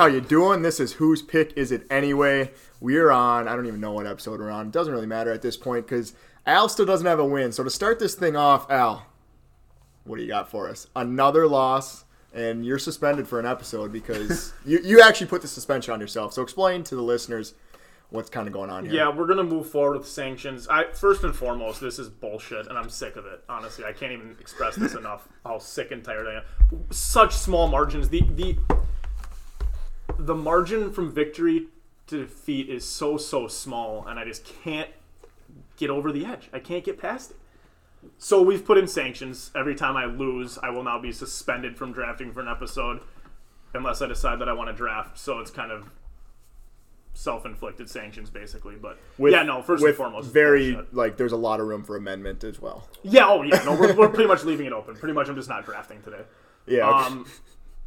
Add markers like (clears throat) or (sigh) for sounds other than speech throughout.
How you doing? This is whose pick is it anyway? We're on. I don't even know what episode we're on. It doesn't really matter at this point because Al still doesn't have a win. So to start this thing off, Al, what do you got for us? Another loss, and you're suspended for an episode because (laughs) you you actually put the suspension on yourself. So explain to the listeners what's kind of going on here. Yeah, we're gonna move forward with sanctions. I first and foremost, this is bullshit, and I'm sick of it. Honestly, I can't even express this (laughs) enough. How sick and tired I am. Such small margins. The the the margin from victory to defeat is so so small, and I just can't get over the edge. I can't get past it. So we've put in sanctions. Every time I lose, I will now be suspended from drafting for an episode, unless I decide that I want to draft. So it's kind of self-inflicted sanctions, basically. But With- yeah, no. First and foremost, very like there's a lot of room for amendment as well. Yeah, oh yeah, no, we're, we're pretty much leaving it open. Pretty much, I'm just not drafting today. Yeah. Um,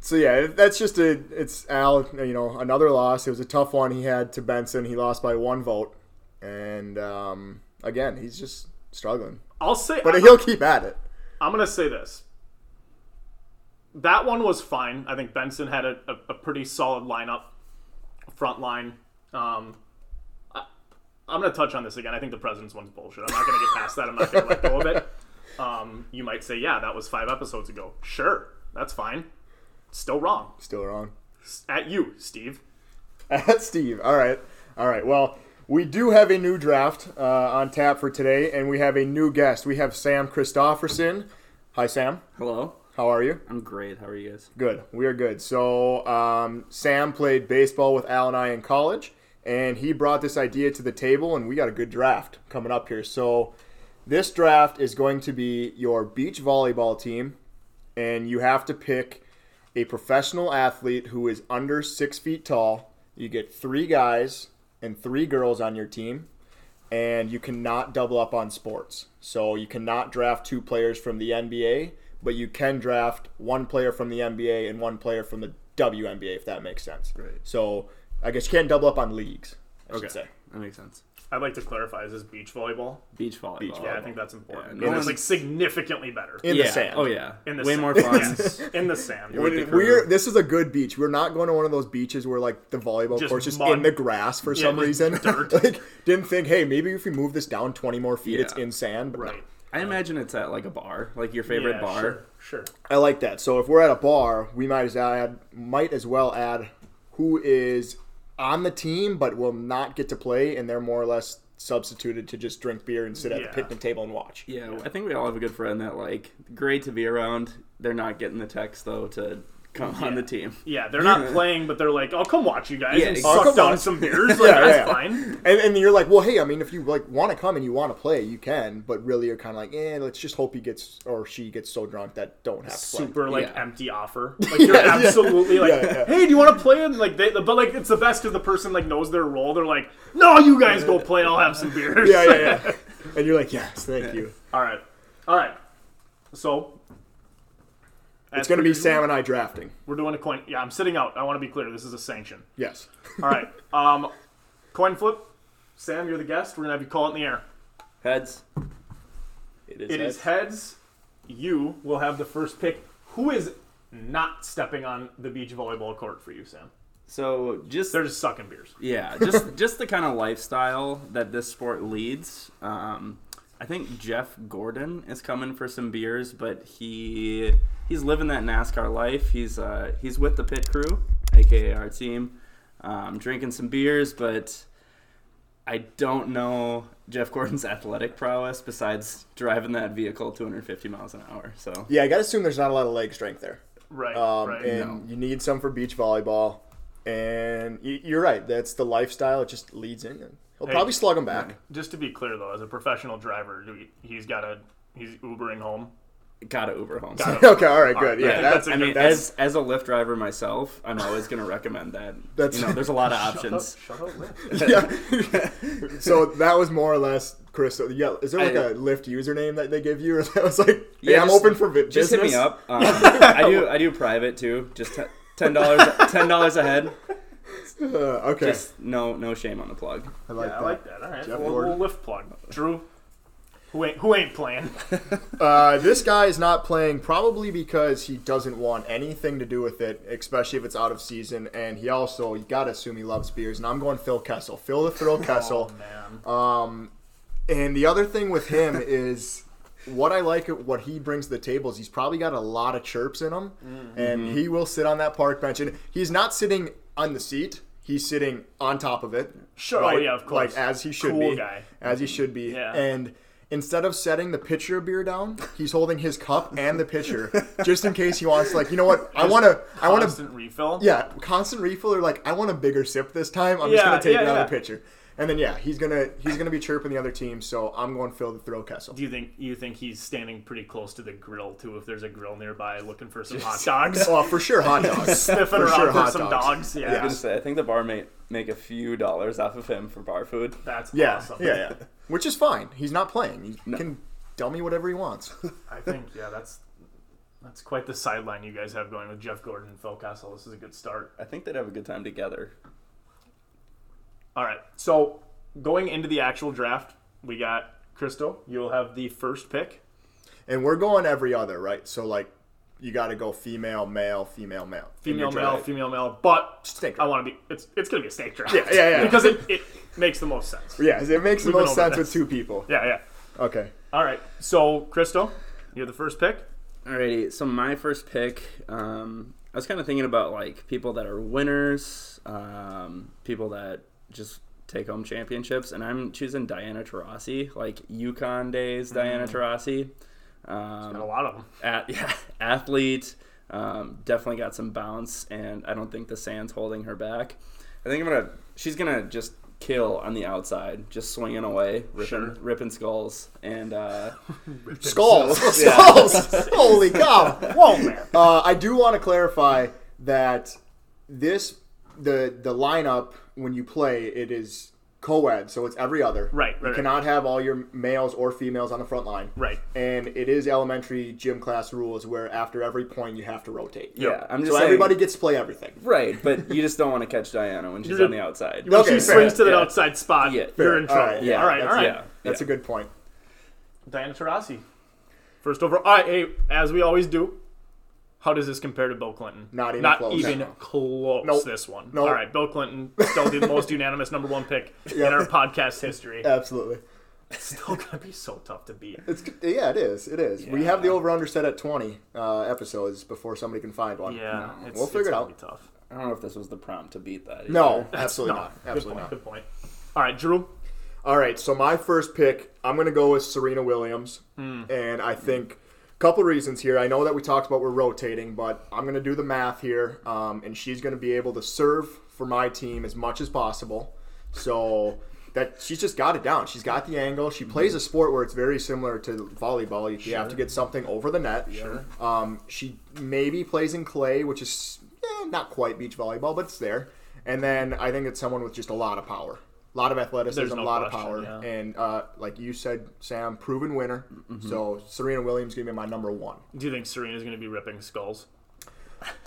So yeah, that's just a it's Al. You know, another loss. It was a tough one he had to Benson. He lost by one vote, and um, again, he's just struggling. I'll say, But I, he'll keep at it. I'm gonna say this. That one was fine. I think Benson had a, a, a pretty solid lineup, front line. Um, I, I'm gonna touch on this again. I think the president's one's bullshit. I'm not gonna get past that. I'm not gonna let go of it. Um, you might say, yeah, that was five episodes ago. Sure, that's fine. Still wrong. Still wrong. At you, Steve. (laughs) At Steve. All right. All right. Well, we do have a new draft uh, on tap for today, and we have a new guest. We have Sam Christofferson. Hi, Sam. Hello. How are you? I'm great. How are you guys? Good. We are good. So, um, Sam played baseball with Al and I in college, and he brought this idea to the table, and we got a good draft coming up here. So, this draft is going to be your beach volleyball team, and you have to pick a professional athlete who is under six feet tall. You get three guys and three girls on your team, and you cannot double up on sports. So, you cannot draft two players from the NBA but you can draft one player from the NBA and one player from the WNBA, if that makes sense. Right. So I guess you can't double up on leagues. I should say. That makes sense. I'd like to clarify: is this beach volleyball? Beach volleyball. Beach Yeah, I think that's important. Yeah, no and it's one- like significantly better In yeah. the sand. Oh yeah. in the Way sand. more fun. Yes, (laughs) in the sand. with the We're, crew. this is a good beach. We're not going to one of those beaches where like the volleyball Just course is mud. in the grass for some just reason. dirt. (laughs) like didn't think, hey, maybe if we move this down twenty more feet, it's Yeah. in sand. But no. Right. I imagine it's at like a bar, like your favorite yeah, bar. Sure. Sure. I like that. So if we're at a bar, we might as add might as well add who is on the team but will not get to play, and they're more or less substituted to just drink beer and sit at Yeah. the picnic table and watch. Yeah, I think we all have a good friend that like great to be around. They're not getting the text though to come on the team. Yeah, they're not playing, but they're like, "I'll come watch you guys Yeah, and exactly. suck Oh, down on. some (laughs) beers." Like Yeah, that's yeah. fine. And, and you're like, well, hey, I mean, if you like want to come and you want to play, you can. But really, you're kind of like, eh, let's just hope he gets or she gets so drunk that don't have to play. Super like Yeah. empty offer. (laughs) Like you're absolutely like, Yeah, yeah. "Hey, do you want to play?" And like, they, but like it's the best because the person like knows their role. They're like, "No, you guys go play. I'll have some beers." Yeah, yeah, yeah. (laughs) and you're like, yes, thank you. All right, all right. So It's going to be Sam and I drafting. We're doing a coin. Yeah, I'm sitting out. I want to be clear. This is a sanction. Yes. (laughs) All right. Um, coin flip. Sam, you're the guest. We're gonna have you call it in the air. Heads. It is heads. It is heads. You will have the first pick. Who is not stepping on the beach volleyball court for you, Sam? So just They're just sucking beers. yeah, just just the kind of lifestyle that this sport leads. Um, I think Jeff Gordon is coming for some beers, but he he's living that NASCAR life. He's uh, he's with the pit crew, aka our team, um, drinking some beers, but I don't know Jeff Gordon's (laughs) athletic prowess besides driving that vehicle 250 miles an hour. So Yeah, I got to assume there's not a lot of leg strength there. Right. Um, right. and you need some for beach volleyball. And you're right. That's the lifestyle. It just leads in. And he'll Hey. probably slug him back. Just to be clear, though, as a professional driver, he's got a he's Ubering home. gotta Uber home. (laughs) okay, all right, good. Alright, I Yeah, think that's, that's a I good- mean, that's- as as a Lyft driver myself, I'm always going to recommend that. (laughs) That's- you know, there's a lot of (laughs) options. Shut up, Liv. yeah. so that was more or less Chris. Yeah, is there like I- a Lyft username that they give you, or that was like, hey, Yeah, I'm just- open for vi- Just hit me up. Um, I do I do private too. Just te- ten dollars ten dollars a head. Uh, (laughs) okay, Just no no shame on the plug. I like yeah, that. I like that. All right, Jeff we'll, Gordon. we'll Lyft plug. Drew, Who ain't, who ain't playing? (laughs) Uh, this guy is not playing probably because he doesn't want anything to do with it, especially if it's out of season. And he also, you gotta assume he loves beers. And I'm going Phil Kessel. Phil the Thrill (laughs) Kessel. Oh, man. Um, And the other thing with him is what I like what he brings to the table is he's probably got a lot of chirps in him, and he will sit on that park bench. And he's not sitting on the seat; he's sitting on top of it. Sure. Oh, yeah, of course. Like as he should Cool be, guy. as he should be. Yeah. And instead of setting the pitcher of beer down, he's holding his cup and the pitcher just in case he wants. Like, you know what? I want to. I want to. Constant refill. Yeah, constant refill or like I want a bigger sip this time. I'm just gonna take yeah, it out yeah. of the pitcher. And then yeah, he's gonna he's gonna be chirping the other team, so I'm going Phil the Thrill Kessel. Do you think you think he's standing pretty close to the grill too? If there's a grill nearby, looking for some hot (laughs) dogs, Oh, for sure, hot dogs. (laughs) sniffing For around sure, for hot some dogs. dogs. Yeah, I was gonna say, I think the bar may make a few dollars off of him for bar food. that's Yeah, awesome. yeah, yeah. (laughs) Which is fine. He's not playing. He can dummy whatever he wants. I think yeah, that's that's quite the sideline you guys have going with Jeff Gordon and Phil Kessel. This is a good start. I think they'd have a good time together. All right, so going into the actual draft, we got Christo. You'll have the first pick. And we're going every other, right? So like, you got to go female, male, female, male. Female, male, draft. female, male. But Snake I want to be. It's it's gonna be a snake draft. Yeah, yeah, yeah. (laughs) because it, it makes the most sense. Yeah, it makes the We've most sense this. with two people. Yeah, yeah. Okay. All right, so Christo, you're the first pick. Alrighty, so my first pick, um, I was kind of thinking about like people that are winners, um, people that just take home championships, and I'm choosing Diana Taurasi, like UConn days Diana Taurasi. Got a Um, lot of them. at, (laughs) yeah, athlete, um, definitely got some bounce, and I don't think the sand's holding her back. I think I'm gonna, she's gonna just kill on the outside, just swinging away, ripping, Sure. ripping skulls, and uh, (laughs) Skulls. (laughs) Yeah. Skulls. Holy cow. Whoa, man. Uh, I do want to clarify that this the the lineup when you play it is co-ed, so it's every other. Right, right, You right. cannot have all your males or females on the front line. Right. And it is elementary gym class rules where after every point you have to rotate. yeah, I'm just So saying, everybody gets to play everything. right, but you just don't want to catch Diana when she's on the outside. When Okay, she fair. swings to the Yeah. outside spot, Yeah. you're in trouble. All right, yeah, all right, all that's- right. yeah, That's yeah. a good point. Diana Taurasi. First overall. All right, hey, as we always do, how does this compare to Bill Clinton? Not even Not close. even No. close. Nope. This one. Nope. All right, Bill Clinton still the most (laughs) unanimous number one pick Yeah. in our podcast history. (laughs) Absolutely. It's still gonna be so tough to beat. It's yeah, it is. It is. We have the over under set at 20 uh, episodes before somebody can find one. Yeah, it's, We'll figure it's it out. Be tough. I don't know if this was the prompt to beat that. No, absolutely No, not. Good Absolutely point. not. Good point. All right, Drew. All right, so my first pick, I'm going to go with Serena Williams. Hmm. And I think a couple reasons here. I know that we talked about we're rotating, but I'm going to do the math here. Um, and she's going to be able to serve for my team as much as possible. So that she's just got it down. She's got the angle. She plays a sport where it's very similar to volleyball. You, you have to get something over the net. Sure. Um, she maybe plays in clay, which is eh, not quite beach volleyball, but it's there. And then I think it's someone with just a lot of power, a lot of athleticism, There's a no lot question, of power, yeah. and uh, like you said, Sam, proven winner. Mm-hmm. So Serena Williams gonna be my number one. Do you think Serena's gonna be ripping skulls?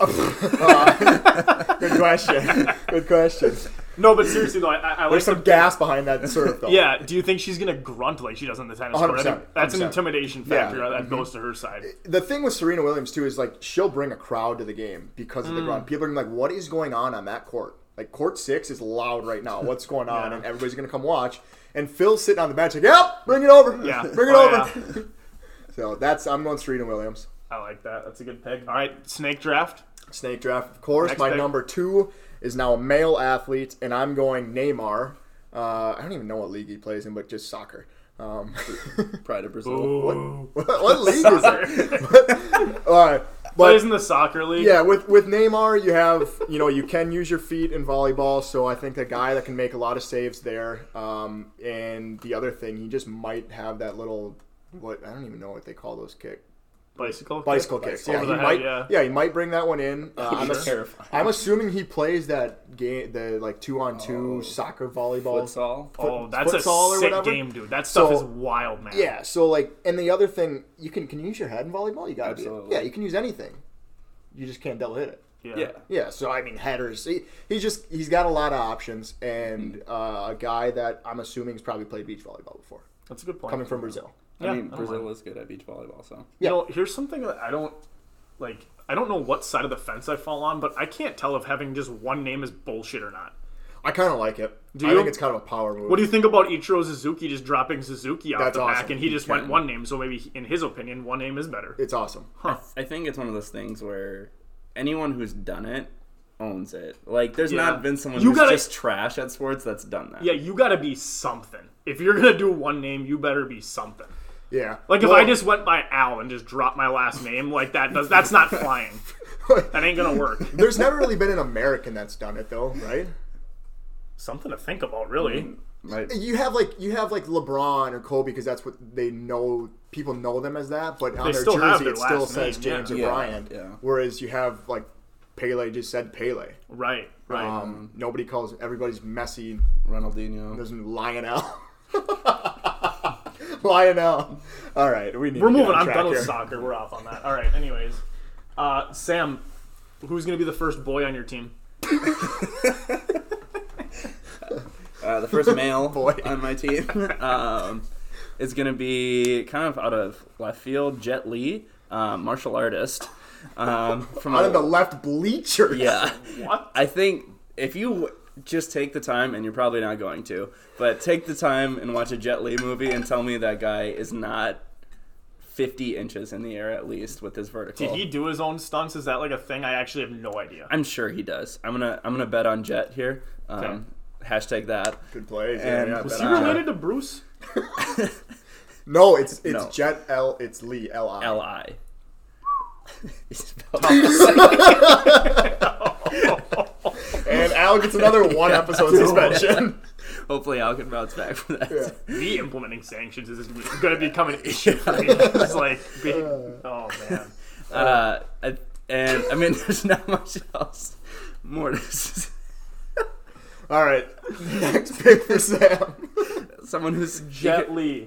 (laughs) Good question. Good question. No, but seriously though, I, I, like There's some the- gas behind that serve, though. Yeah. Do you think she's gonna grunt like she does on the tennis court? I 100%, that's an 100%. intimidation factor Yeah. Mm-hmm. that goes to her side. the thing with Serena Williams too is like she'll bring a crowd to the game because Mm. of the grunt. People are gonna be like, "What is going on on that court?" Like court six is loud right now. What's (laughs) going on? Yeah. And everybody's gonna come watch. And Phil's sitting on the bench like, "Yep, bring it over. Yeah. (laughs) bring it Oh, over." (laughs) so that's I'm going Serena Williams. I like that. That's a good pick. All right, snake draft. Snake draft, of course. Next my pick. number two is now a male athlete, and I'm going Neymar. Uh, I don't even know what league he plays in, but just soccer. Um, Pride of Brazil. Ooh. what, what league is it? All right, but Plays in the soccer league. Yeah, with with Neymar, you have you know you can use your feet in volleyball, so I think a guy that can make a lot of saves there. Um, and the other thing, he just might have that little what I don't even know what they call those kick Bicycle. bicycle kicks. Yeah, he head, might. yeah. Yeah. he might bring that one in. Uh, I'm, Sure. ass- I'm, assuming he plays that game, the like two on two Oh. soccer volleyball. Futsal. Oh, that's a futsal or sick whatever. game, dude. That stuff So- is wild, man. Yeah, so like, and the other thing, you can can you use your head in volleyball? You got to Yeah, you can use anything. You just can't double hit it. Yeah. Yeah. Yeah, so I mean headers. He, he just he's got a lot of options, and uh, a guy that I'm assuming has probably played beach volleyball before, That's a good point. coming from Brazil. I Yeah, mean, I Brazil mind. is good at beach volleyball, so You know, here's something that I don't like. I don't know what side of the fence I fall on, but I can't tell if having just one name is bullshit or not. I kind of like it. Do I you? think it's kind of a power move. What do you think about Ichiro Suzuki just dropping Suzuki off That's the back and he He just went one name? So maybe, in his opinion, one name is better. it's awesome. Huh. I think it's one of those things where anyone who's done it owns it. Like, there's Yeah. not been someone You who's gotta- just trash at sports that's done that. Yeah, you got to be something. If you're gonna do one name, you better be something. Yeah. Like if Well, I just went by Al and just dropped my last name, like that does that's not flying. (laughs) That ain't gonna work. There's never really been an American that's done it though, right? Something to think about, really. Right. You have like you have like LeBron or Kobe because that's what they know. People know them as that, but on They their still jersey their it still last says name, James yeah. or Yeah, Bryant. yeah. Whereas you have like Pele just said Pele. Right, right. Um, nobody calls everybody's Messi. Ronaldinho. There's Lionel. (laughs) (laughs) Lionel. All right, we need. We're to get moving. on I'm track done with soccer. We're off on that. All right. Anyways, uh, Sam, who's gonna be the first boy on your team? (laughs) Uh, the first male (laughs) Boy. on my team um, is going to be kind of out of left field. Jet Li, um, martial artist. Um, from Out a- of the left bleacher. yeah, What? I think if you just take the time, and you're probably not going to, but take the time and watch a Jet Li movie and tell me that guy is not 50 inches in the air at least with his vertical. Did he do his own stunts? Is that like a thing? I actually have no idea. I'm sure he does. I'm gonna I'm gonna bet on Jet here. Um, Okay. Hashtag that. Good plays. And yeah, yeah, was Is he related that. to Bruce? (laughs) No, it's it's No. Jet L. It's Lee L I. L I. (laughs) (laughs) And Al gets another (laughs) one episode suspension. (laughs) Hopefully, I'll can bounce back from that. Yeah. Me implementing sanctions is going to become an (laughs) issue for me. It's like, big, oh man. Uh, I, and I mean, there's not much else more to s- All right, next pick for Sam. someone who's Jet Li.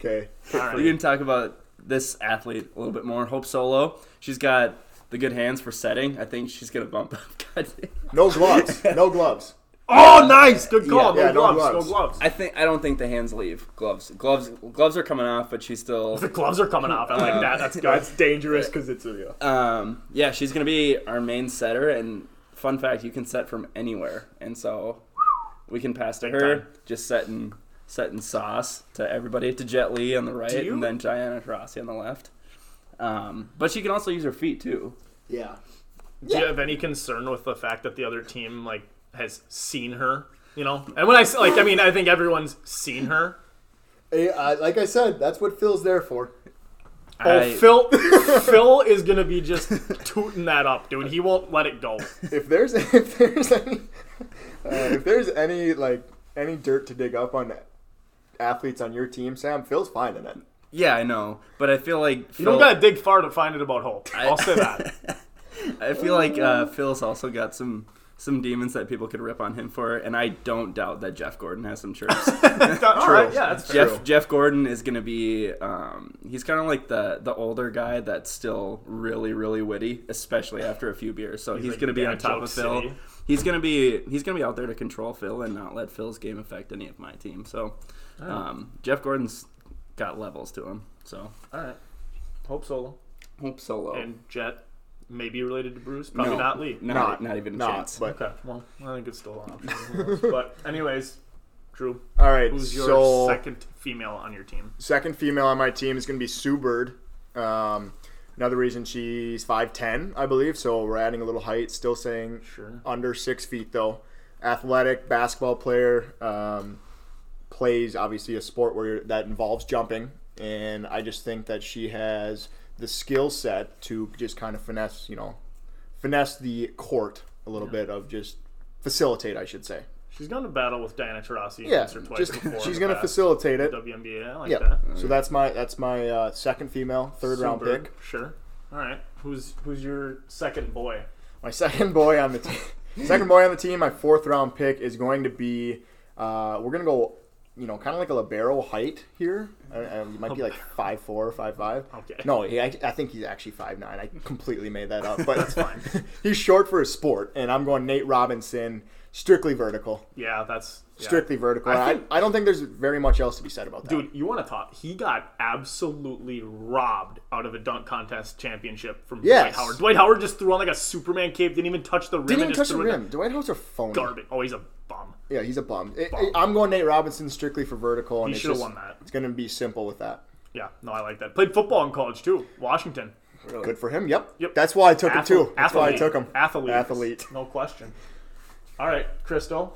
Okay, All We right. can talk about this athlete a little bit more. Hope Solo. She's got the good hands for setting. I think she's gonna bump up. (laughs) No gloves. No gloves. Oh, nice. Good call. Yeah, no, yeah, no gloves, gloves. No gloves. I think I don't think the hands leave. Gloves. Gloves. Gloves are coming off, but she's still. The gloves are coming off. I'm like that. That's. That's dangerous because it's a. Um, yeah, she's gonna be our main setter. And fun fact, you can set from anywhere, and so we can pass to Big her, time. just setting setting sauce to everybody to Jet Li on the right, you- and then Diana Taurasi on the left. Um, but she can also use her feet too. Yeah. Do you have any concern with the fact that the other team like has seen her? You know, and when I say like, I mean, I think everyone's seen her. Hey, I, like I said, that's what Phil's there for. Oh, I- Phil, Phil is gonna be just tooting that up, dude. He won't let it go. If there's (laughs) if there's any uh, if there's any like any dirt to dig up on athletes on your team, Sam, Phil's finding it. Yeah, I know, but I feel like You don't gotta dig far to find it about Hope. (laughs) I'll say that. (laughs) I feel like uh, Phil's also got some some demons that people could rip on him for, and I don't doubt that Jeff Gordon has some (laughs) chirps. All right, yeah, that's. Jeff Jeff Gordon is going to be um, he's kind of like the the older guy that's still really really witty, especially after a few beers. So he's, like going to be on top of Phil. City. He's going to be he's going to be out there to control Phil and not let Phil's game affect any of my team. So um, Jeff Gordon's got levels to him. So All right, Hope Solo hope solo. and Jet may be related to Bruce. Probably no, not Lee. Not, Not- not even a not, chance. but Okay, well, I think it's still an option. (laughs) but anyways, Drew, all right. who's your so second female on your team? second female on my team is going to be Sue Bird. Um, another reason she's five ten, I believe. So we're adding a little height. Still saying Sure. under six feet though. Athletic basketball player. Um, plays obviously a sport where that involves jumping, and I just think that she has the skill set to just kind of finesse, you know, finesse the court a little bit of just facilitate, I should say. She's gone to battle with Diana Taurasi Yeah, once or twice just before. she's gonna facilitate it. WNBA. I like Yeah. that. So that's my that's my uh, second female, third round pick. Sure. All right. Who's who's your second boy? My second boy on the team. (laughs) second boy on the team. My fourth round pick is going to be. Uh, we're gonna go. You know, kind of like a libero height here. Uh, uh, he might be like (laughs) five four, five five. Okay. No, he, I, I think he's actually five nine. I completely made that up, but (laughs) that's fine. (laughs) he's short for his sport, and I'm going Nate Robinson, strictly vertical. Yeah, that's yeah. Strictly vertical. I I, think- I, don't think there's very much else to be said about that. Dude, you want to talk? He got absolutely robbed out of a dunk contest championship from Dwight Yes. Howard. Dwight Howard just threw on like a Superman cape, didn't even touch the rim. didn't even touch the it rim. Dwight Howard's a phony. Garbage. Oh, he's a bum. Yeah, he's a bum. I- Bum. I'm going Nate Robinson strictly for vertical, and He it's should have won that. It's going to be simple with that. Yeah, no, I like that. Played football in college too. Washington. Really. Good for him. Yep. Yep. That's why I took him too. That's why I took him. Athlete. Athlete. No question. All right, Christo,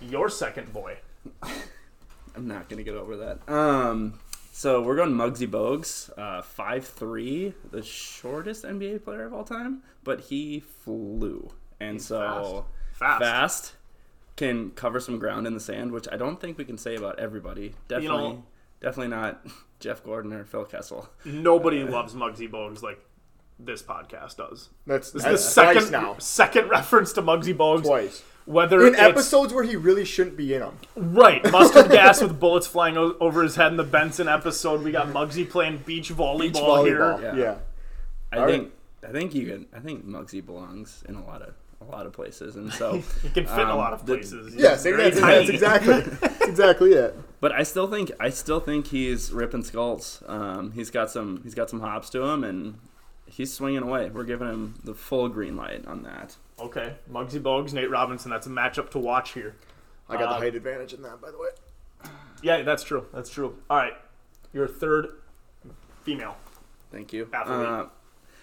your second boy. (laughs) I'm not gonna get over that. Um, so we're going Muggsy Bogues, uh, five three, the shortest NBA player of all time, but he flew, and so Fast. fast can cover some ground in the sand, which I don't think we can say about everybody. Definitely, know- definitely not (laughs) Jeff Gordon or Phil Kessel. Nobody (laughs) loves Muggsy Bogues like this podcast does. That's, This that's is the twice second now. second (laughs) reference to Muggsy Bogues. Twice. Whether In it's episodes where he really shouldn't be in them. right (laughs) mustard gas with bullets flying o- over his head in the Benson episode, we got Muggsy playing beach volleyball, Beach volleyball. here. Yeah. Yeah. I All think I think you can. I think Muggsy belongs in a lot of a lot of places, and so. (laughs) He can fit in a Um, lot of places. He's Yes, very that's, that's exactly that's exactly it. But I still think I still think he's ripping skulls. Um, he's got some he's got some hops to him, and he's swinging away. We're giving him the full green light on that. Okay, Muggsy Bogues, Nate Robinson. That's a matchup to watch here. I got Uh, the height advantage in that, by the way. Yeah, that's true. That's true. All right, your third female. Thank you. Uh,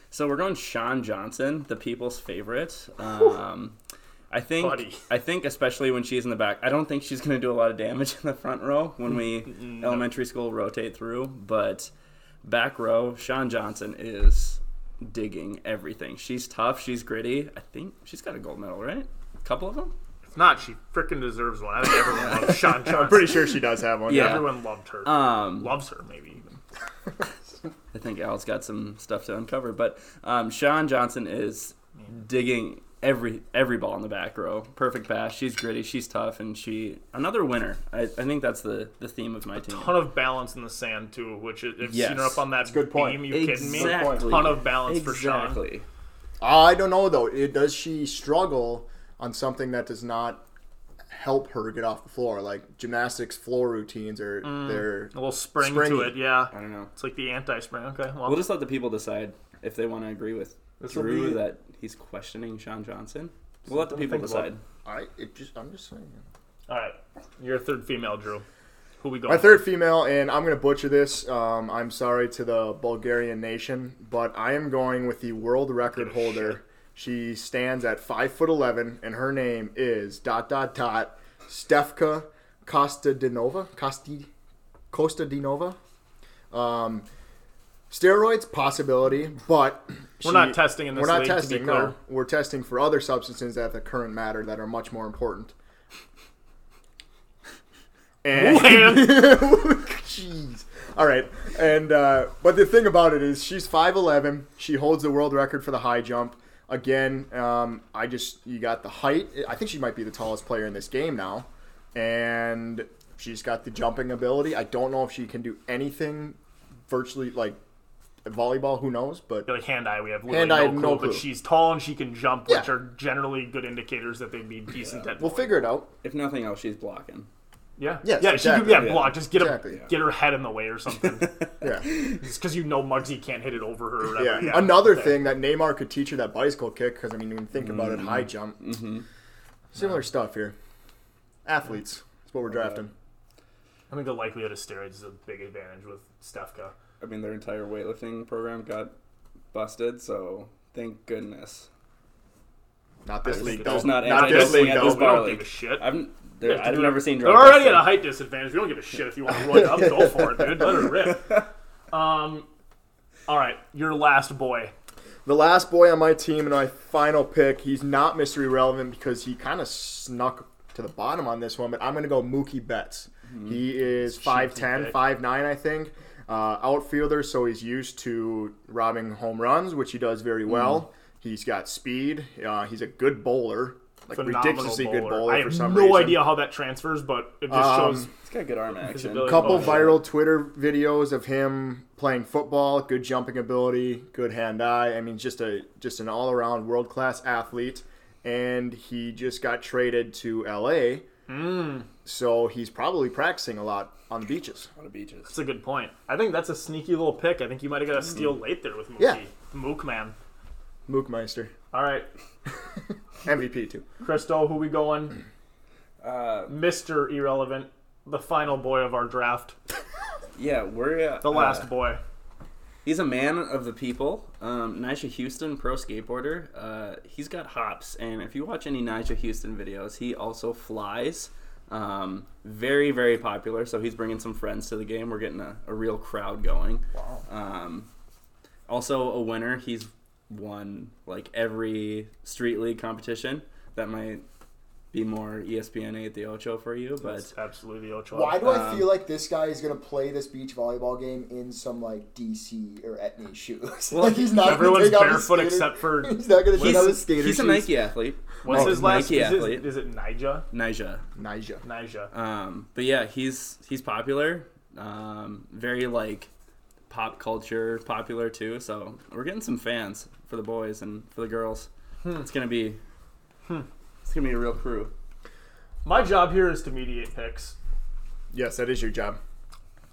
so we're going Shawn Johnson, the people's favorite. Um, (laughs) I think Buddy. I think especially when she's in the back, I don't think she's going to do a lot of damage in the front row when we elementary school rotate through, but back row, Shawn Johnson is digging everything. She's tough, she's gritty. I think she's got a gold medal, right? A couple of them? If not, she freaking deserves one. I think everyone loves (laughs) Shawn Johnson. I'm pretty sure she does have one. Yeah. Everyone loved her. Um, Loves her, maybe even. I think Al's got some stuff to uncover, but um, Shawn Johnson is digging every every ball in the back row. Perfect pass. She's gritty. She's tough, and she another winner. I, I think that's the the theme of my team. A Ton of balance in the sand too, which if you've seen her up on that a good point. beam, you kidding me? Exactly. Ton of balance for Shawn. Exactly. I don't know though. It, does she struggle on something that does not help her get off the floor, like gymnastics floor routines or mm, their A little spring Springy. to it, yeah. I don't know. It's like the anti-spring. Okay, well, We'll just let the people decide if they want to agree with This will Drew be- that he's questioning Shawn Johnson. We'll let the people decide. I it just I'm just saying. all right. Your third female, Drew. Who we going? My third female, and I'm gonna butcher this. Um, I'm sorry to the Bulgarian nation, but I am going with the world record Give holder. shit. She stands at five foot eleven, and her name is dot dot dot Stefka Kostadinova. Kosti Kostadinova. Um, steroids possibility, but (clears throat) We're not testing in this We're not league, to be testing. No, we're testing for other substances at the current matter that are much more important. (laughs) And (laughs) Jeez. All right. And uh, but the thing about it is she's 5'11. She holds the world record for the high jump. Again, um, I just you got the height. I think she might be the tallest player in this game now. And she's got the jumping ability. I don't know if she can do anything virtually like volleyball, who knows, but like hand eye, we have literally Hand-eye, no, clue, no but she's tall and she can jump, which are generally good indicators that they'd be decent at. we'll volleyball. figure it out. If nothing else, she's blocking. Yeah, Yes, yeah, exactly. she could, yeah, Yeah. block. Just get Exactly. her, get her head in the way or something. (laughs) Yeah. Just because you know Muggsy can't hit it over her. Or Yeah. whatever. yeah. Another Okay. thing that Neymar could teach her that bicycle kick, because I mean, when you think about it, high jump, Mm-hmm. similar stuff here. Athletes, that's what we're drafting. I think the likelihood of steroids is a big advantage with Stefka. I mean, their entire weightlifting program got busted, so thank goodness. Not this league, though. There's not Not this anti-doping league, at though. this We bar don't league. give a shit. I've, Yeah, there, I've dude, never seen They're already testing. at a height disadvantage. We don't give a shit if you want to roid up. Go for it, dude. Let her rip. (laughs) Um, all right, your last boy. The last boy on my team and my final pick, he's not Mister Irrelevant because he kind of snuck to the bottom on this one, but I'm going to go Mookie Betts. He is 5'10, pick. 5'9, I think. Uh, outfielder, so he's used to robbing home runs, which he does very well. He's got speed. Uh, he's a good bowler, like Phenomenal ridiculously bowler. good bowler I for have some no reason. idea how that transfers, but it just Um, shows. He's got good arm action. Visibility. couple viral Twitter videos of him playing football, good jumping ability, good hand eye. I mean, just a just an all around world class athlete. and he just got traded to LA. Hmm. So he's probably practicing a lot on the beaches. On the beaches. That's a good point. I think that's a sneaky little pick. I think you might have got a steal late there with Mookie. Yeah. Mook man. Mookmeister, All right, (laughs) MVP too. Christo, who we going? Uh, Mister Irrelevant, the final boy of our draft, (laughs) yeah, we're uh, the last uh, boy. He's a man of the people. Um, Nyjah Huston, pro skateboarder. Uh, he's got hops, and if you watch any Nyjah Huston videos, he also flies. Um, very, very popular. So he's bringing some friends to the game. We're getting a, a real crowd going. Wow. Um, also a winner. He's won like every street league competition. That might be more ESPN 8 the Ocho for you, but That's absolutely Ochoa. Why do I Um, feel like this guy is gonna play this beach volleyball game in some like DC or Etnies shoes? Well, (laughs) like he's not. gonna Everyone's take off his barefoot skater- except for (laughs) He's not gonna take he's, off his skater he's a. Nike athlete. what's Oh, his last? Nike is, athlete. it, is it Nyjah? Nyjah. Nyjah. Nyjah. Um, but yeah, he's he's popular. Um, very like pop culture popular too. So we're getting some fans for the boys and for the girls. It's gonna be it's gonna be a real crew. My job here is to mediate picks. Yes, that is your job.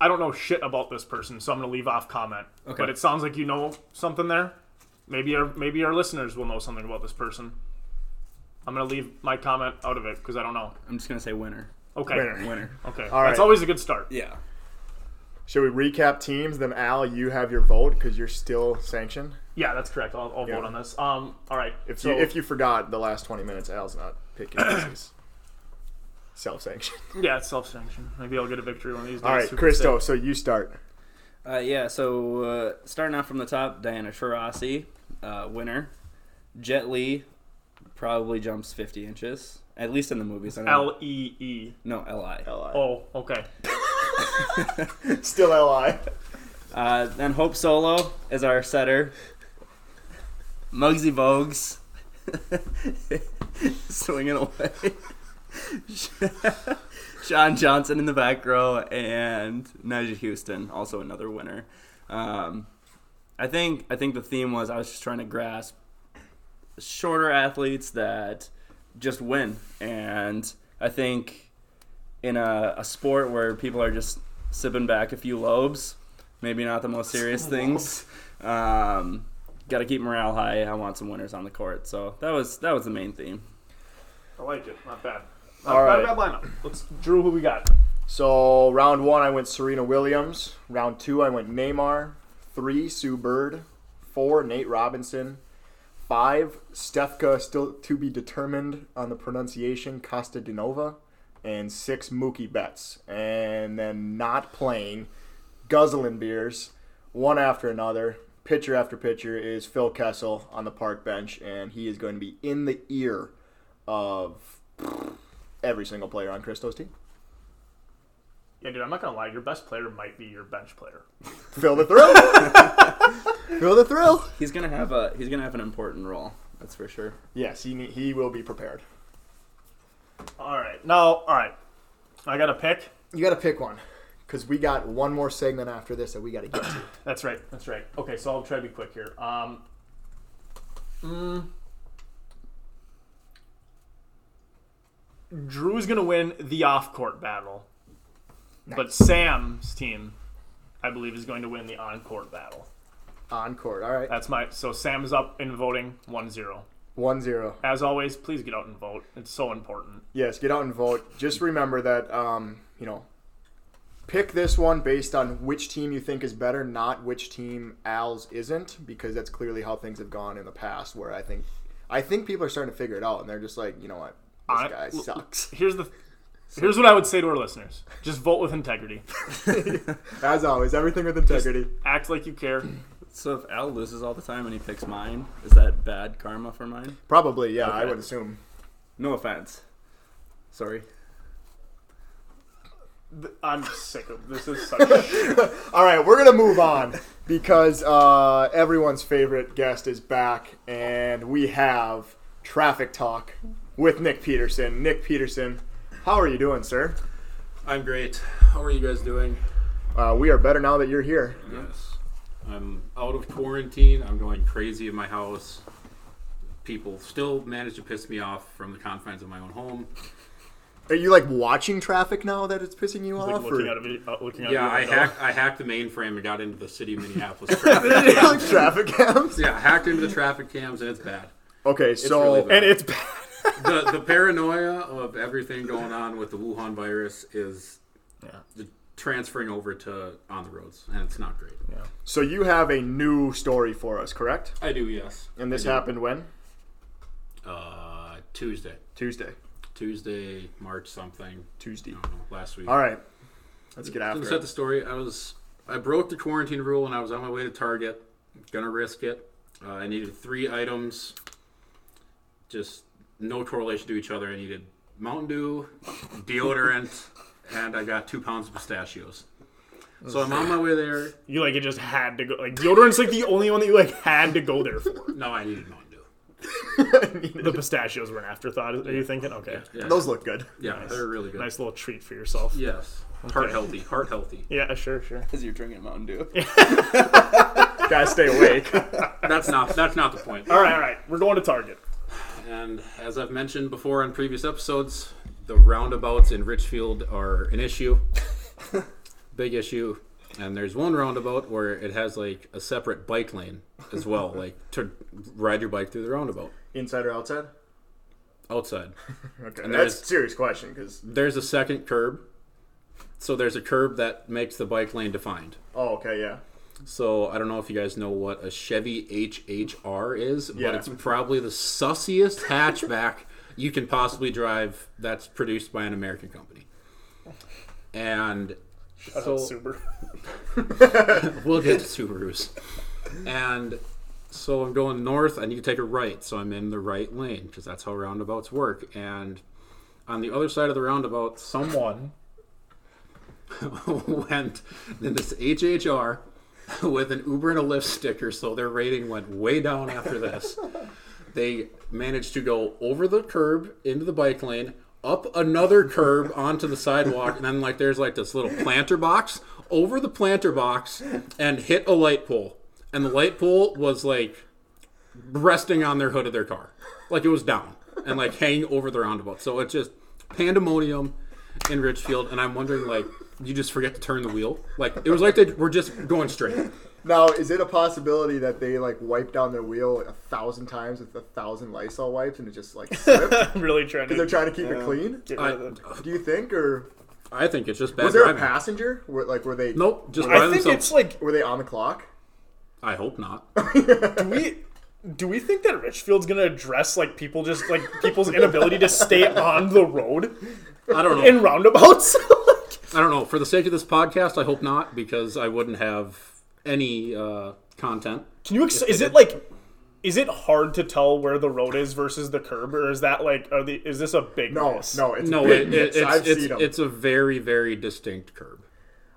I don't know shit about this person, so I'm going to leave off comment. Okay. But it sounds like you know something there. Maybe our maybe our listeners will know something about this person. I'm going to leave my comment out of it because I don't know. I'm just gonna say winner, Okay. Winner. winner. Okay. All That's right. always a good start. Yeah. Should we recap teams? Then Al, you have your vote because you're still sanctioned. Yeah, that's correct. I'll, I'll Yeah. vote on this. Um. All right. If so, you if you forgot the last 20 minutes, Al's not picking. this (clears throat) self-sanctioned. (laughs) yeah, it's self-sanctioned. Maybe I'll get a victory one of these days. All right, Who can Christo. say? So you start. Uh, yeah. So uh, starting off from the top, Diana Taurasi, uh, winner. Jet Li probably jumps 50 inches, at least in the movies. L E E. no L I. Li. Oh, okay. (laughs) (laughs) Still Li. Uh, then Hope Solo is our setter. Muggsy Bogues (laughs) swinging away. (laughs) Shawn Johnson in the back row and Nyjah Huston, also another winner. Um, I think I think the theme was I was just trying to grasp shorter athletes that just win, and I think in a, a sport where people are just sipping back a few lobes, maybe not the most serious (laughs) things. Um, Got to keep morale high. I want some winners on the court. So that was that was the main theme. I like it. Not bad. Not, All not a bad lineup. Let's Drew. Who we got? So round one, I went Serena Williams. Round two, I went Neymar. Three, Sue Bird. Four, Nate Robinson. Five, Stefka, still to be determined on the pronunciation, Kostadinova. And six, Mookie Betts. And then not playing, guzzling beers, one after another. Pitcher after pitcher is Phil Kessel on the park bench, and he is going to be in the ear of every single player on Christo's team. Yeah, dude. I'm not gonna lie. Your best player might be your bench player. (laughs) Feel the thrill. (laughs) Feel the thrill. He's gonna have a he's gonna have an important role. That's for sure. Yes, he he will be prepared. All right. Now, all right. I got a pick. You got to pick one, because we got one more segment after this that we got to get to. (clears throat) That's right. That's right. Okay, so I'll try to be quick here. Um, mm, Drew's gonna win the off-court battle, but Sam's team, I believe, is going to win the on-court battle. On court. All right. That's my. So Sam is up in voting 1-0. One zero. As always, please get out and vote. It's so important. Yes, get out and vote. Just remember that um, you know, pick this one based on which team you think is better, not which team Al's isn't, because that's clearly how things have gone in the past. Where I think, I think people are starting to figure it out, and they're just like, you know what, this I- guy sucks. (laughs) Here's the. (laughs) Here's what I would say to our listeners: Just vote with integrity. (laughs) As always, everything with integrity. Act like you care. So if Al loses all the time and he picks mine, is that bad karma for mine? Probably, yeah, I would assume. No offense. Sorry. I'm sick of this. Is such shit. (laughs) All right, we're gonna move on because uh, everyone's favorite guest is back, and we have traffic talk with Nick Peterson. Nick Peterson, how are you doing, sir? I'm great. How are you guys doing? Uh, we are better now that you're here. Yes. I'm out of quarantine. I'm going crazy in my house. people still manage to piss me off from the confines of my own home. Are you like watching traffic now that it's pissing you Like off? looking or- out of it, uh, looking out Yeah, your I window. hacked I hacked the mainframe and got into the city of Minneapolis. (laughs) traffic. like traffic cams? yeah, hacked into the traffic cams and it's bad. Okay, so really bad. and it's bad. The the paranoia of everything going on with the Wuhan virus is Yeah. the- transferring over to on the roads, and it's not great. Yeah. So you have a new story for us, correct? I do, yes. And this happened when? uh, Tuesday, Tuesday. Tuesday, March something. Tuesday. I don't know, last week. All right. Let's get after set the story, I was I broke the quarantine rule and I was on my way to Target, gonna risk it. Uh, I needed three items, just no correlation to each other. I needed Mountain Dew, deodorant, and I got two pounds of pistachios. So I'm on my way there. You like it just had to go. Like deodorant's like the only one that you like had to go there for. No, I needed Mountain (laughs) Dew. The pistachios were an afterthought. Are you thinking? Okay, Yeah, Those look good. yeah, nice. they're really good. nice little treat for yourself. Yes, heart healthy, heart healthy. Yeah, sure, sure. (laughs) Because you're drinking Mountain (laughs) Dew. Gotta stay awake. That's not that's not the point. All right, all right. We're going to Target. And as I've mentioned before in previous episodes, the roundabouts in Richfield are an issue. (laughs) Big issue. And there's one roundabout where it has like a separate bike lane as well, (laughs) like to ride your bike through the roundabout. Inside or outside? Outside. (laughs) Okay, And that's a serious question because. There's a second curb. So there's a curb that makes the bike lane defined. Oh, okay, yeah. So I don't know if you guys know what a Chevy HHR is, Yeah. but it's probably the sussiest hatchback you can possibly drive that's produced by an American company. And Shout so Subaru. (laughs) we'll get to Subarus. And so I'm going north. I need to take a right, so I'm in the right lane because that's how roundabouts work. And on the other side of the roundabout, Someone. (laughs) went in this HHR with an Uber and a Lyft sticker, so their rating went way down after this. They managed to go over the curb into the bike lane, up another curb onto the sidewalk, and then like there's like this little planter box over the planter box and hit a light pole. And the light pole was like resting on their hood of their car. Like it was down and like hanging over the roundabout. So it's just pandemonium in Richfield, and I'm wondering like you just forget to turn the wheel. Like it was like they were just going straight. Now, is it a possibility that they like wipe down their wheel a thousand times with a thousand Lysol wipes and it just like (laughs) slipped really trying because they're trying to keep it clean? I, rid of it. Do you think, or I think it's just bad was there a passenger? Were, like, were they? Nope, just by I think themselves. it's like Were they on the clock? I hope not. (laughs) do we do we think that Richfield's gonna address like people just like people's inability to stay on the road I don't know. in roundabouts? (laughs) I don't know. For the sake of this podcast, I hope not because I wouldn't have any uh, content. Can you? Ex- is it like? Is it hard to tell where the road is versus the curb, or is that like? Are the? Is this a big No, miss? no, it's No, big it, miss. it, I've it's it's, seen it's a very very distinct curb.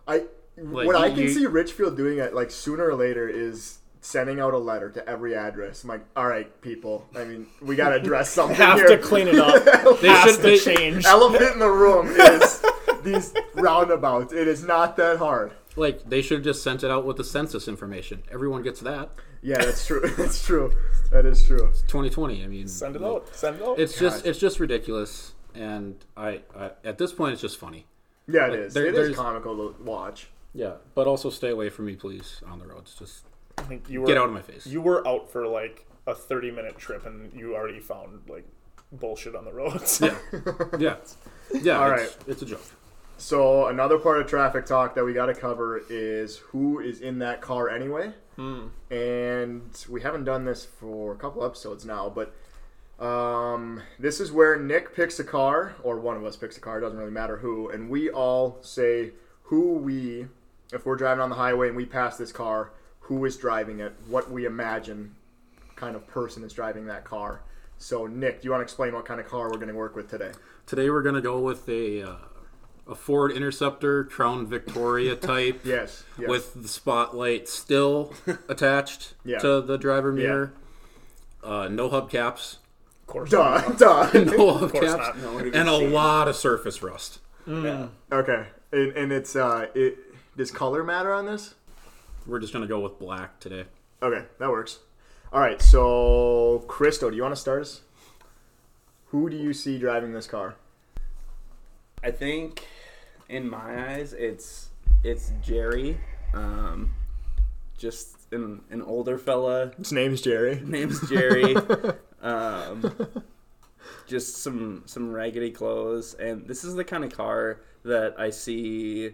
I what I can you- see Richfield doing it like sooner or later is sending out a letter to every address. I'm like, all right, people. I mean, we got to address (laughs) something Have here. to clean it up. (laughs) They Has should- to they- change. Elephant in the room is (laughs) these roundabouts. It is not that hard. Like they should have just sent it out with the census information. Everyone gets that. Yeah, that's true. (laughs) that's true. That is true. 2020. I mean, Send it out. Send it out. It's just it's just ridiculous, and I, I at this point it's just funny. Yeah, it is. there- it is comical to watch. Yeah, but also stay away from me, please, on the roads. Just I think you were get out of my face. you were out for like a thirty minute trip, and you already found like bullshit on the roads. Yeah, (laughs) yeah, yeah. All it's, it's a joke. So another part of traffic talk that we got to cover is who is in that car anyway. Hmm. And we haven't done this for a couple episodes now, but um, this is where Nick picks a car, or one of us picks a car. It Doesn't really matter who, and we all say who we, if we're driving on the highway and we pass this car, who is driving it, what we imagine kind of person is driving that car. So Nick, do you want to explain what kind of car we're going to work with today? Today we're gonna go with a uh, a Ford Interceptor Crown Victoria (laughs) type. Yes. yes. With the spotlight still (laughs) attached Yeah. to the driver mirror. Uh, no hubcaps. Of course. duh, (laughs) duh. No Of hubcaps. not. No, And a was lot of surface rust. Okay, and, and it's uh, it does color matter on this? We're just gonna go with black today. Okay, that works. All right, so Christo, do you want to start us? Who do you see driving this car? I think, in my eyes, it's it's Jerry, um, just an an older fella. His name's Jerry. Name's Jerry. (laughs) um, just some some raggedy clothes, and this is the kind of car that I see.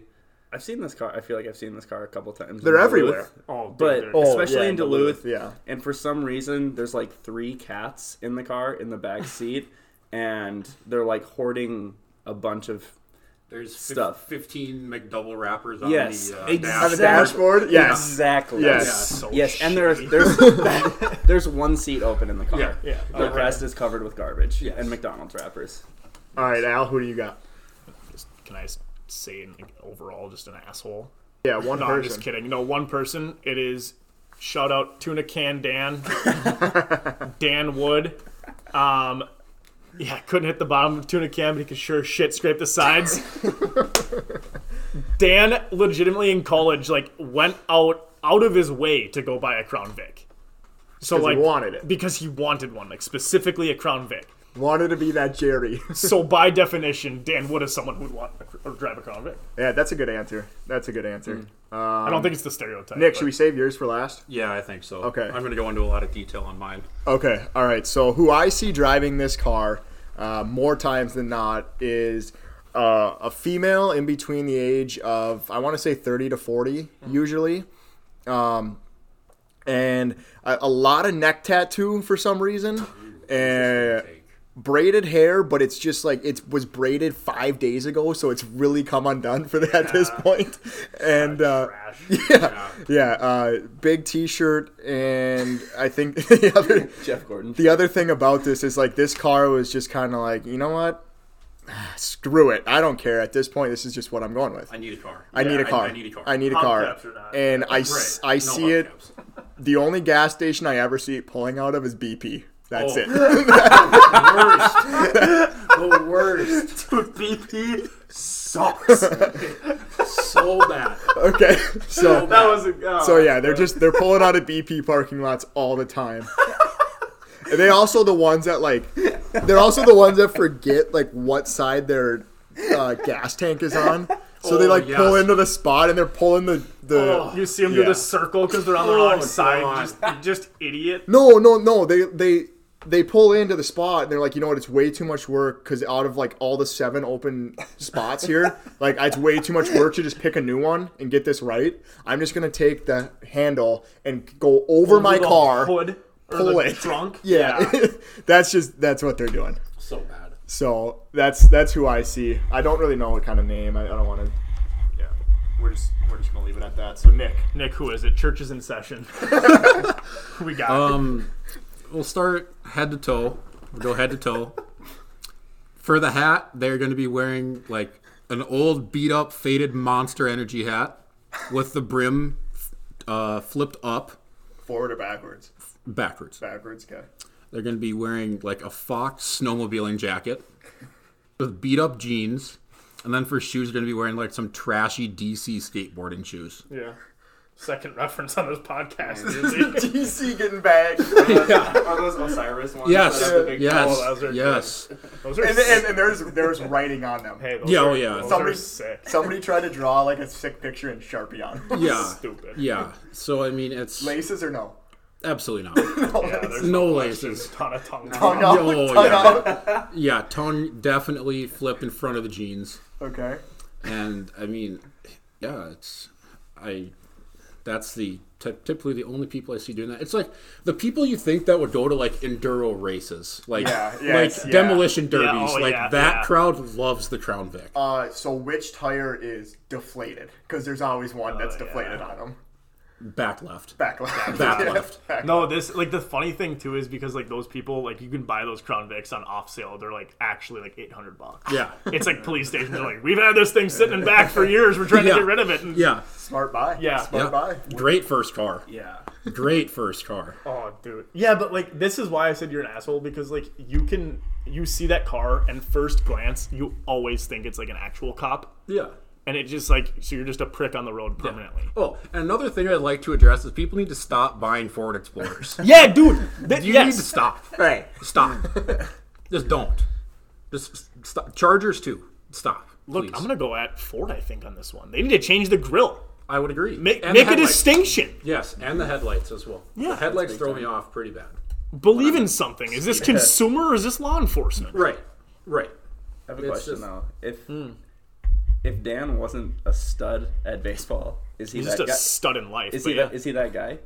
I've seen this car. I feel like I've seen this car a couple times. They're Duluth. everywhere. Oh, dude, But they're- Oh, especially yeah, in Duluth, Yeah. and for some reason, there's like three cats in the car in the back (laughs) seat, and they're like hoarding a bunch of There's fif- Stuff. 15 McDouble wrappers on yes, the uh, exactly. The dashboard? Yes. exactly. Yes. Yeah. so Yes, and there's there's (laughs) (laughs) there's one seat open in the car. Yeah. yeah. The Oh, rest is covered with garbage Yes. and McDonald's wrappers. All right, Al, who do you got? Just- Can I say like, overall just an asshole? Yeah, one No, I'm person. just kidding. No, one person. It is shout out tuna can Dan, (laughs) Dan Wood. Um, yeah, couldn't hit the bottom of tuna can, but he could sure shit scrape the sides. (laughs) Dan legitimately in college like went out out of his way to go buy a Crown Vic. So like wanted it. because he wanted one, like specifically a Crown Vic. Wanted to be that Jerry. (laughs) So by definition, Dan Wood is someone who'd want a, or drive a Crown Vic. yeah, that's a good answer. That's a good answer. Mm. I don't think it's the stereotype. Nick, but- should we save yours for last? Yeah, I think so. Okay. I'm going to go into a lot of detail on mine. Okay, all right. So who I see driving this car uh, more times than not is uh, a female in between the age of I want to say 30 to 40 usually, um, and a, a lot of neck tattoo for some reason, and Take. Braided hair, but it's just like it was braided five days ago, so it's really come undone for that at this point. (laughs) And uh, Trash. (laughs) yeah, yeah, uh, big T-shirt, and I think (laughs) the other Jeff Gordon. the other thing about this is like this car was just kind of like you know what, (sighs) screw it, I don't care at this point. This is just what I'm going with. I need a car. I need a I- car. I, need a car. I need a car. And I, s- No I see it. The only gas station I ever see it pulling out of is BP. That's Oh. it. (laughs) the worst. The worst. (laughs) Dude, BP sucks. so bad. okay, so that was a. oh, So yeah, they're just they're pulling out of BP parking lots all the time. and they also the ones that like they're also the ones that forget like what side their uh, gas tank is on. So they Oh, like pull into the spot and they're pulling the the You see them do the circle because they're on the wrong Oh, side. Just, just idiot. No, no, no. They they they pull into the spot and they're like, you know what? It's way too much work because out of like all the seven open spots here, (laughs) like it's way too much work to just pick a new one and get this right. I'm just gonna take the handle and go over, my the car. hood or pull the it. trunk. Yeah, (laughs) that's just that's what they're doing. So bad. So that's that's who I see. I don't really know what kind of name. I, I don't want to. Yeah, we're just we're just gonna leave it at that. So Nick, Nick, who is it? Church is in session. (laughs) we got. Um, we'll start head to toe. We'll go head to toe. For the hat, they're going to be wearing like an old, beat up, faded Monster Energy hat with the brim uh, flipped up forward or backwards? backwards. Backwards. Okay. They're going to be wearing like a Fox snowmobiling jacket with beat up jeans. And then for shoes, they're going to be wearing like some trashy DC skateboarding shoes. yeah. Second reference on this podcast. Izzy. DC (laughs) (laughs) getting back. Are those Osiris ones? Yes, that have the big- yes, Oh, those are yes. Those are and, and, and there's there's writing on them. hey, those Yeah, oh, are, oh, yeah. Those Somebody- are sick. Somebody tried to draw like a sick picture in Sharpie on. them. Yeah, Stupid. yeah. So I mean, it's Laces or no? absolutely not. (laughs) Yeah, there's No question. laces. Ton of tongue. Tongue tongue. out. Oh, tongue yeah. out. Yeah, tongue definitely flip in front of the jeans, Okay. and I mean, yeah, it's I. That's the ty- typically the only people I see doing that. It's like the people you think that would go to like enduro races, like Yeah, yes, like yeah. demolition derbies, oh, like yeah, that yeah. crowd loves the Crown Vic. Uh, so which tire is deflated? Because there's always one that's Oh, yeah. deflated on them. Back left. Back left. Back (laughs) Yeah, left. back No, this like the funny thing too is because like those people like you can buy those Crown Vics on off sale. They're like actually like eight hundred bucks. Yeah, It's like police stations. They're like, we've had this thing sitting in back for years. We're trying Yeah. to get rid of it. And, yeah, Smart buy. Yeah. Smart yeah. buy. Great first car. Yeah. Great first car. Oh, dude. Yeah, but like this is why I said you're an asshole because like you can you see that car and first glance you always think it's like an actual cop. Yeah. And it just like so you're just a prick on the road permanently. Oh, and another thing I'd like to address is people need to stop buying Ford Explorers. (laughs) Yeah, dude. Th- You yes. need to stop. Right. Stop. (laughs) Just don't. Just stop. Chargers too. Stop. Look, please. I'm gonna go at Ford. I think on this one, they need to change the grill. I would agree. Make, make a distinction. Yes, and the headlights as well. Yeah, the headlights throw me off pretty bad. Believe in something. Is this consumer or is this law enforcement? Right. Right. I have a It's question just- though. If hmm. If Dan wasn't a stud at baseball, is he He's that just a guy? stud in life. Is but he yeah. that, is he that guy?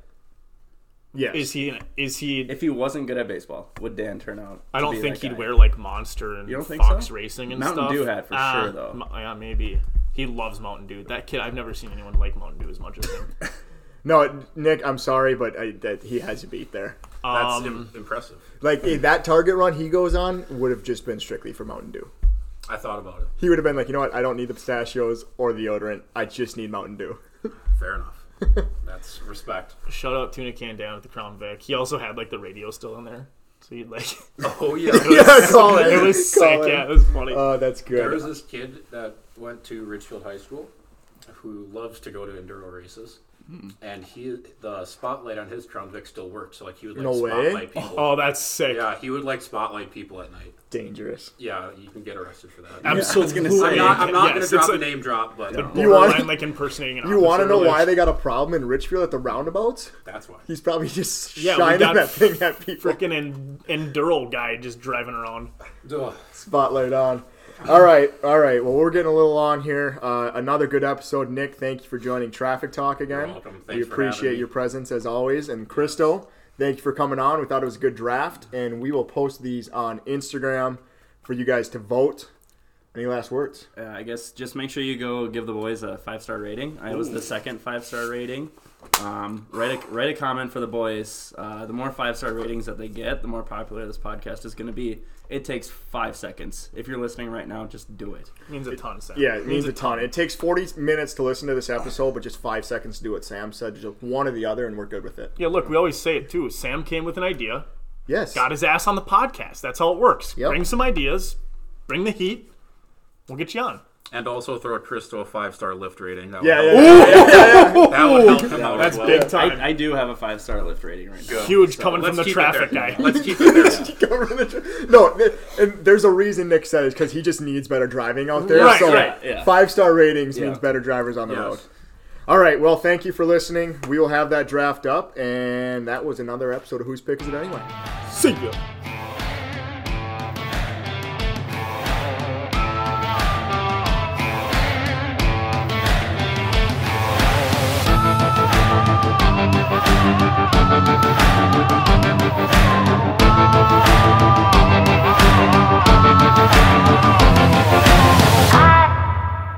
Yes. Is he? Is he? If he wasn't good at baseball, would Dan turn out? I don't be think that he'd guy? wear like Monster and You don't think Fox so? Racing and Mountain stuff. Dew hat for Ah, sure, though. m- Yeah, maybe. He loves Mountain Dew. That kid, I've never seen anyone like Mountain Dew as much as him. (laughs) no, Nick, I'm sorry, but I, that he has you beat there. That's Um, im- impressive. Like eh, that target run he goes on would have just been strictly for Mountain Dew. I thought about it. He would have been like, you know what? I don't need the pistachios or the deodorant. I just need Mountain Dew. (laughs) Fair enough. That's respect. Shout out Tuna Can down at the Crown Vic. He also had like the radio still in there, so he'd like. (laughs) Oh yeah. (laughs) yeah, Colin. it was Colin. sick. Yeah, it was funny. Oh, that's good. There was this kid that went to Richfield High School who loves to go to enduro races. Mm-hmm. And he the spotlight on his Crown Vic still worked, so like he would like No way. spotlight people. oh, that's sick. Yeah, he would like spotlight people at night. Dangerous. Yeah, you can get arrested for that. Absolutely. gonna say, I'm not, I'm not Yes, gonna drop a like name drop, but You want- like impersonating an You want to know why they got a problem in Richfield at the roundabouts? that's why. He's probably just Yeah, shining got that thing at people. Freaking en- enduro guy just driving around. Ugh. Spotlight on. All right, all right. Well, we're getting a little long here. Uh, another good episode, Nick. Thank you for joining Traffic Talk again. welcome. we Thanks for appreciate me. your presence as always. And Christo, thank you for coming on. We thought it was a good draft, and we will post these on Instagram for you guys to vote. Any last words? Uh, I guess just make sure you go give the boys a five star rating. I was the second five star rating. Um, write a write a comment for the boys. Uh, the more five star ratings that they get, the more popular this podcast is going to be. It takes five seconds. If you're listening right now, just do it. means a ton, Sam. Yeah, it means a ton. It takes 40 minutes to listen to this episode, but just five seconds to do what Sam said just one or the other, and we're good with it. Yeah, look, we always say it too. Sam came with an idea, Yes. got his ass on the podcast. That's how it works. Yep. Bring some ideas, bring the heat. We'll get you on. And also throw Christo a five star Lyft rating. That Yeah, would yeah, help, yeah, yeah, yeah. (laughs) that would help him out That's as well. big time. I, I do have a five star Lyft rating right now. Huge coming Let's from the keep it traffic there. guy. (laughs) Let's keep it (laughs) there. Cover the tr- no, th- and there's a reason Nick said it because he just needs better driving out there. Right, so right, yeah. five star ratings Yeah. means better drivers on the Yes. road. All right, well, thank you for listening. We will have that draft up, and that was another episode of Whose Pick Is It Anyway? See ya.